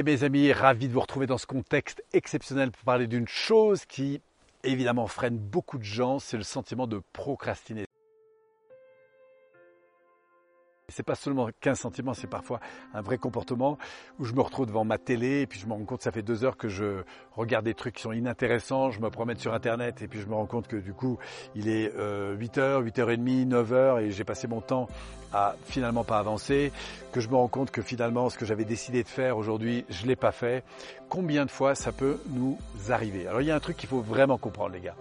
Hey mes amis, ravi de vous retrouver dans ce contexte exceptionnel pour parler d'une chose qui évidemment freine beaucoup de gens, c'est le sentiment de procrastiner. C'est pas seulement qu'un sentiment, c'est parfois un vrai comportement où je me retrouve devant ma télé et puis je me rends compte que ça fait deux heures que je regarde des trucs qui sont inintéressants, je me promène sur internet et puis je me rends compte que du coup il est 8 h 8h30, 9h et j'ai passé mon temps à finalement pas avancer, que je me rends compte que finalement ce que j'avais décidé de faire aujourd'hui, je l'ai pas fait. Combien de fois ça peut nous arriver? Alors il y a un truc qu'il faut vraiment comprendre les gars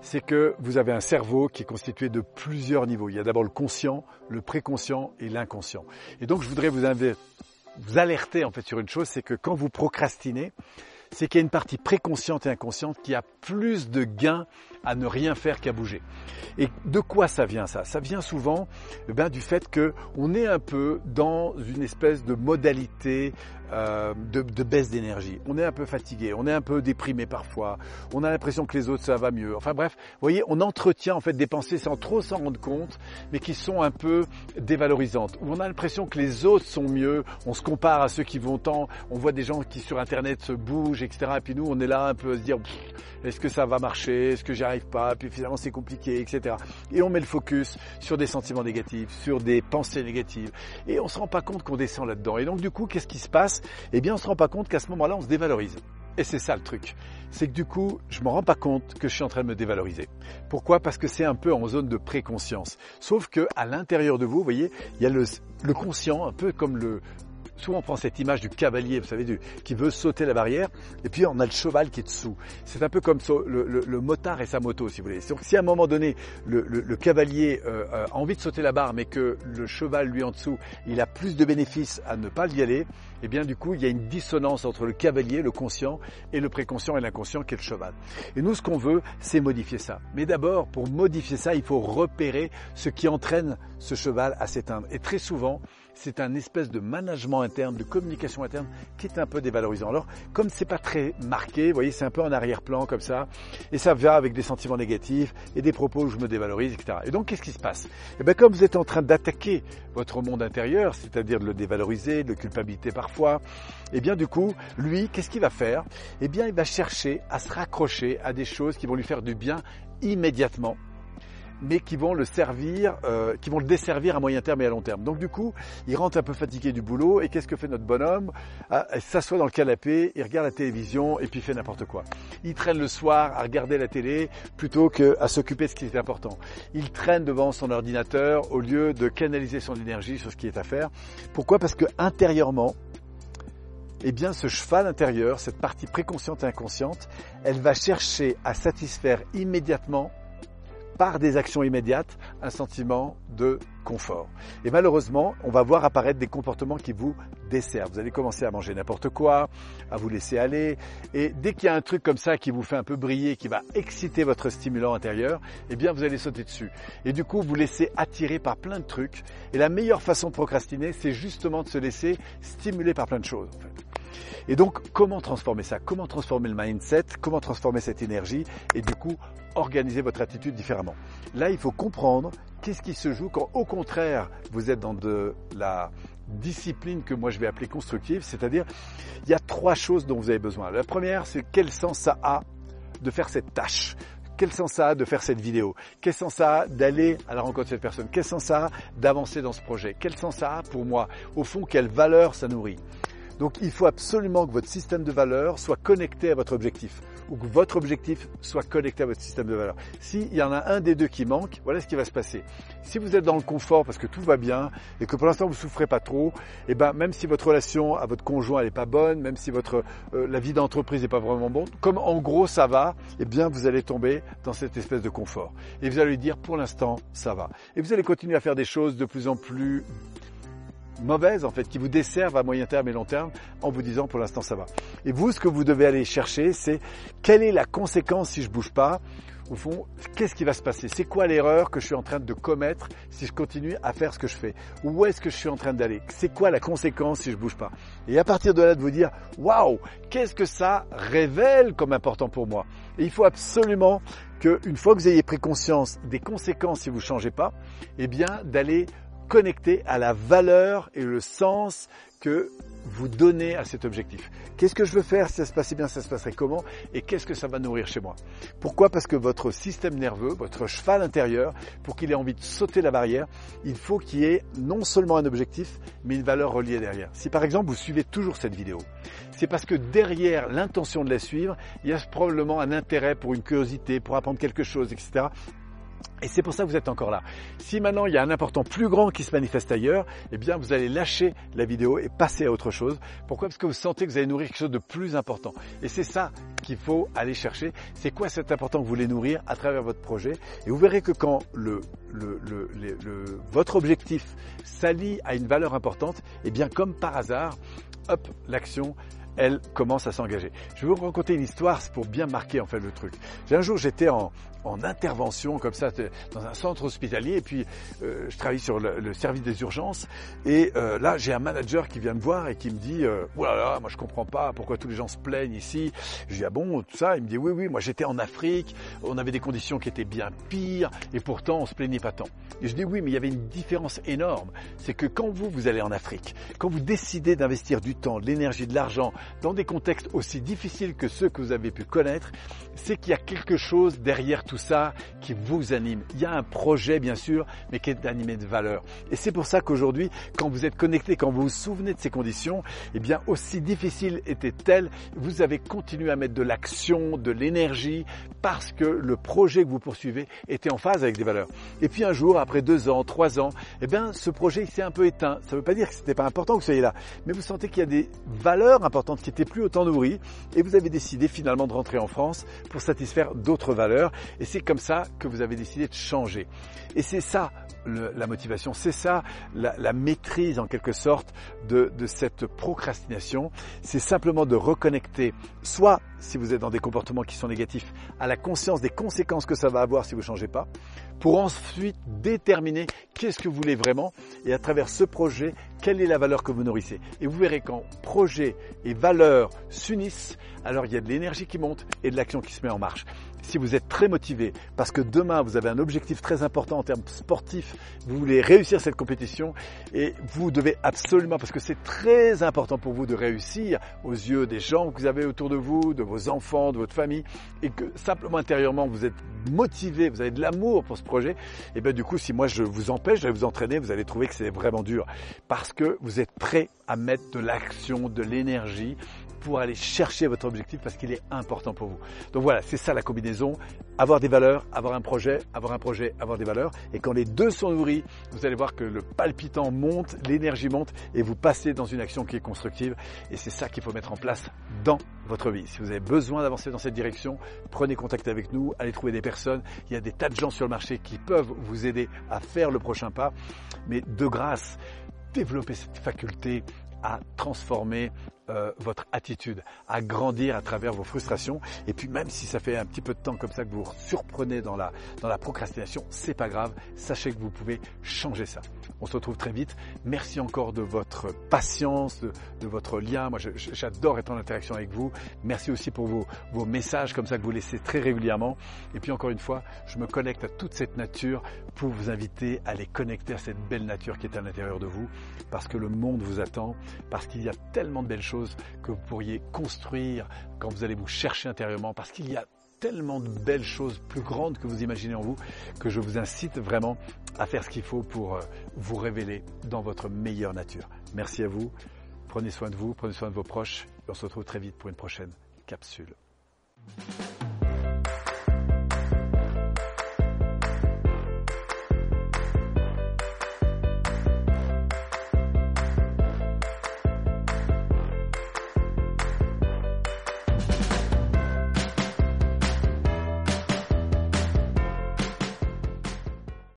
c'est que vous avez un cerveau qui est constitué de plusieurs niveaux. Il y a d'abord le conscient, le préconscient et l'inconscient. Et donc je voudrais vous, alerter en fait sur une chose, c'est que quand vous procrastinez, c'est qu'il y a une partie préconsciente et inconsciente qui a plus de gains à ne rien faire qu'à bouger. Et de quoi ça vient ça? Ça vient souvent eh bien, du fait qu'on est un peu dans une espèce de modalité euh, de, de, baisse d'énergie. On est un peu fatigué, on est un peu déprimé parfois, on a l'impression que les autres ça va mieux. Enfin bref, vous voyez, on entretient en fait des pensées sans trop s'en rendre compte, mais qui sont un peu dévalorisantes. On a l'impression que les autres sont mieux, on se compare à ceux qui vont tant, on voit des gens qui sur internet se bougent, etc. Et puis nous, on est là un peu à se dire, est-ce que ça va marcher, est-ce que j'y pas, puis finalement c'est compliqué, etc. Et on met le focus sur des sentiments négatifs, sur des pensées négatives, et on se rend pas compte qu'on descend là-dedans. Et donc du coup, qu'est-ce qui se passe? Eh bien on se rend pas compte qu'à ce moment-là, on se dévalorise. Et c'est ça le truc. C'est que du coup, je me rends pas compte que je suis en train de me dévaloriser. Pourquoi? Parce que c'est un peu en zone de préconscience. Sauf que à l'intérieur de vous, vous voyez, il y a le conscient, un peu comme le, souvent on prend cette image du cavalier, vous savez, du, qui veut sauter la barrière, et puis on a le cheval qui est dessous. C'est un peu comme le, motard et sa moto, si vous voulez. Si à un moment donné, le, cavalier euh, a envie de sauter la barre, mais que le cheval, lui en dessous, il a plus de bénéfices à ne pas y aller, eh bien du coup, il y a une dissonance entre le cavalier, le conscient, et le préconscient et l'inconscient qui est le cheval. Et nous, ce qu'on veut, c'est modifier ça. Mais d'abord, pour modifier ça, il faut repérer ce qui entraîne ce cheval à s'éteindre. Et très souvent, c'est un espèce de management interne, de communication interne qui est un peu dévalorisant. Alors, comme c'est pas très marqué, vous voyez, c'est un peu en arrière-plan comme ça, et ça va avec des sentiments négatifs et des propos où je me dévalorise, etc. Et donc, qu'est-ce qui se passe? Eh bien, comme vous êtes en train d'attaquer votre monde intérieur, c'est-à-dire de le dévaloriser, de le culpabiliser parfois, eh bien, du coup, lui, qu'est-ce qu'il va faire? Eh bien, il va chercher à se raccrocher à des choses qui vont lui faire du bien immédiatement mais qui vont le servir, euh, qui vont le desservir à moyen terme et à long terme. Donc du coup, il rentre un peu fatigué du boulot et qu'est-ce que fait notre bonhomme? Ah, Il s'assoit dans le canapé, il regarde la télévision et puis fait n'importe quoi. Il traîne le soir à regarder la télé plutôt qu'à s'occuper de ce qui est important. Il traîne devant son ordinateur au lieu de canaliser son énergie sur ce qui est à faire. Pourquoi? Parce que intérieurement, eh bien, ce cheval intérieur, cette partie préconsciente et inconsciente, elle va chercher à satisfaire immédiatement par des actions immédiates un sentiment de confort. Et malheureusement, on va voir apparaître des comportements qui vous desservent. Vous allez commencer à manger n'importe quoi, à vous laisser aller, et dès qu'il y a un truc comme ça qui vous fait un peu briller, qui va exciter votre stimulant intérieur, eh bien vous allez sauter dessus. Et du coup, vous laissez attirer par plein de trucs. Et la meilleure façon de procrastiner, c'est justement de se laisser stimuler par plein de choses. Et donc, comment transformer ça? Comment transformer le mindset? Comment transformer cette énergie? Et du coup, organiser votre attitude différemment. Là, il faut comprendre qu'est-ce qui se joue quand, au contraire, vous êtes dans de la discipline que moi je vais appeler constructive, c'est-à-dire il y a trois choses dont vous avez besoin. La première, c'est quel sens ça a de faire cette tâche? Quel sens ça a de faire cette vidéo? Quel sens ça a d'aller à la rencontre de cette personne? Quel sens ça a d'avancer dans ce projet? Quel sens ça a pour moi? Au fond, quelle valeur ça nourrit? Donc il faut absolument que votre système de valeurs soit connecté à votre objectif ou que votre objectif soit connecté à votre système de valeurs. S'il y en a un des deux qui manque, voilà ce qui va se passer. Si vous êtes dans le confort parce que tout va bien et que pour l'instant vous souffrez pas trop, et eh ben même si votre relation à votre conjoint n'est pas bonne, même si votre euh, la vie d'entreprise n'est pas vraiment bonne, comme en gros ça va, eh bien vous allez tomber dans cette espèce de confort. Et vous allez lui dire pour l'instant ça va. Et vous allez continuer à faire des choses de plus en plus mauvaises en fait, qui vous desservent à moyen terme et long terme en vous disant pour l'instant ça va. Et vous, ce que vous devez aller chercher, c'est quelle est la conséquence si je bouge pas? Au fond, qu'est-ce qui va se passer? C'est quoi l'erreur que je suis en train de commettre si je continue à faire ce que je fais? Où est-ce que je suis en train d'aller? C'est quoi la conséquence si je bouge pas? Et à partir de là, de vous dire, waouh, qu'est-ce que ça révèle comme important pour moi? Et il faut absolument qu'une fois que vous ayez pris conscience des conséquences si vous ne changez pas, eh bien d'aller connecter à la valeur et le sens que vous donnez à cet objectif. Qu'est-ce que je veux faire Si ça se passait bien, ça se passerait comment Et qu'est-ce que ça va nourrir chez moi? Pourquoi? Parce que votre système nerveux, votre cheval intérieur, pour qu'il ait envie de sauter la barrière, il faut qu'il y ait non seulement un objectif, mais une valeur reliée derrière. Si par exemple vous suivez toujours cette vidéo, c'est parce que derrière l'intention de la suivre, il y a probablement un intérêt pour une curiosité, pour apprendre quelque chose, etc. Et c'est pour ça que vous êtes encore là. Si maintenant il y a un important plus grand qui se manifeste ailleurs, eh bien vous allez lâcher la vidéo et passer à autre chose. Pourquoi? Parce que vous sentez que vous allez nourrir quelque chose de plus important. Et c'est ça qu'il faut aller chercher. C'est quoi cet important que vous voulez nourrir à travers votre projet? Et vous verrez que quand votre objectif s'allie à une valeur importante, eh bien comme par hasard, hop, l'action elle commence à s'engager. Je vais vous raconter une histoire pour bien marquer en fait le truc. Un jour, j'étais en, en intervention comme ça dans un centre hospitalier et puis euh, je travaille sur le, service des urgences et euh, là j'ai un manager qui vient me voir et qui me dit euh, moi je comprends pas pourquoi tous les gens se plaignent ici je dis ah bon tout ça? Il me dit oui oui moi j'étais en Afrique on avait des conditions qui étaient bien pires et pourtant on se plaignait pas tant et je dis oui mais il y avait une différence énorme c'est que quand vous vous allez en Afrique quand vous décidez d'investir du temps de l'énergie de l'argent dans des contextes aussi difficiles que ceux que vous avez pu connaître c'est qu'il y a quelque chose derrière tout ça qui vous anime. Il y a un projet bien sûr, mais qui est animé de valeur. Et c'est pour ça qu'aujourd'hui, quand vous êtes connecté, quand vous vous souvenez de ces conditions, eh bien aussi difficile était-elle, vous avez continué à mettre de l'action, de l'énergie, parce que le projet que vous poursuivez était en phase avec des valeurs. Et puis un jour, après deux ans, trois ans, eh bien ce projet s'est un peu éteint. Ça ne veut pas dire que ce n'était pas important que vous soyez là, mais vous sentez qu'il y a des valeurs importantes qui n'étaient plus autant nourries, et vous avez décidé finalement de rentrer en France pour satisfaire d'autres valeurs. Et c'est comme ça que vous avez décidé de changer. Et c'est ça la motivation, c'est ça la, maîtrise en quelque sorte de, de cette procrastination. C'est simplement de reconnecter, soit si vous êtes dans des comportements qui sont négatifs, à la conscience des conséquences que ça va avoir si vous ne changez pas, pour ensuite déterminer qu'est-ce que vous voulez vraiment et à travers ce projet, quelle est la valeur que vous nourrissez. Et vous verrez quand projet et valeur s'unissent, alors il y a de l'énergie qui monte et de l'action qui se met en marche. Si vous êtes très motivé parce que demain vous avez un objectif très important en termes sportifs, vous voulez réussir cette compétition et vous devez absolument, parce que c'est très important pour vous de réussir aux yeux des gens que vous avez autour de vous, de vos enfants, de votre famille, et que simplement intérieurement vous êtes motivé, vous avez de l'amour pour ce projet, et bien du coup si moi je vous empêche de vous entraîner, vous allez trouver que c'est vraiment dur parce que vous êtes prêt à mettre de l'action, de l'énergie pour aller chercher votre objectif parce qu'il est important pour vous. Donc voilà, c'est ça la combinaison. Avoir des valeurs, avoir un projet, avoir un projet, avoir des valeurs. Et quand les deux sont nourris, vous allez voir que le palpitant monte, l'énergie monte et vous passez dans une action qui est constructive. Et c'est ça qu'il faut mettre en place dans votre vie. Si vous avez besoin d'avancer dans cette direction, prenez contact avec nous, allez trouver des personnes. Il y a des tas de gens sur le marché qui peuvent vous aider à faire le prochain pas. Mais de grâce, développez cette faculté à transformer euh, votre attitude, à grandir à travers vos frustrations. Et puis même si ça fait un petit peu de temps comme ça que vous vous surprenez dans la, dans la procrastination, c'est pas grave. Sachez que vous pouvez changer ça. On se retrouve très vite. Merci encore de votre patience, de, de votre lien. Moi, j'adore être en interaction avec vous. Merci aussi pour vos, vos messages comme ça que vous laissez très régulièrement. Et puis encore une fois, je me connecte à toute cette nature pour vous inviter à les connecter à cette belle nature qui est à l'intérieur de vous, parce que le monde vous attend, parce qu'il y a tellement de belles choses que vous pourriez construire quand vous allez vous chercher intérieurement, parce qu'il y a tellement de belles choses plus grandes que vous imaginez en vous, que je vous incite vraiment à faire ce qu'il faut pour euh, vous révéler dans votre meilleure nature. Merci à vous, prenez soin de vous, prenez soin de vos proches, et on se retrouve très vite pour une prochaine capsule.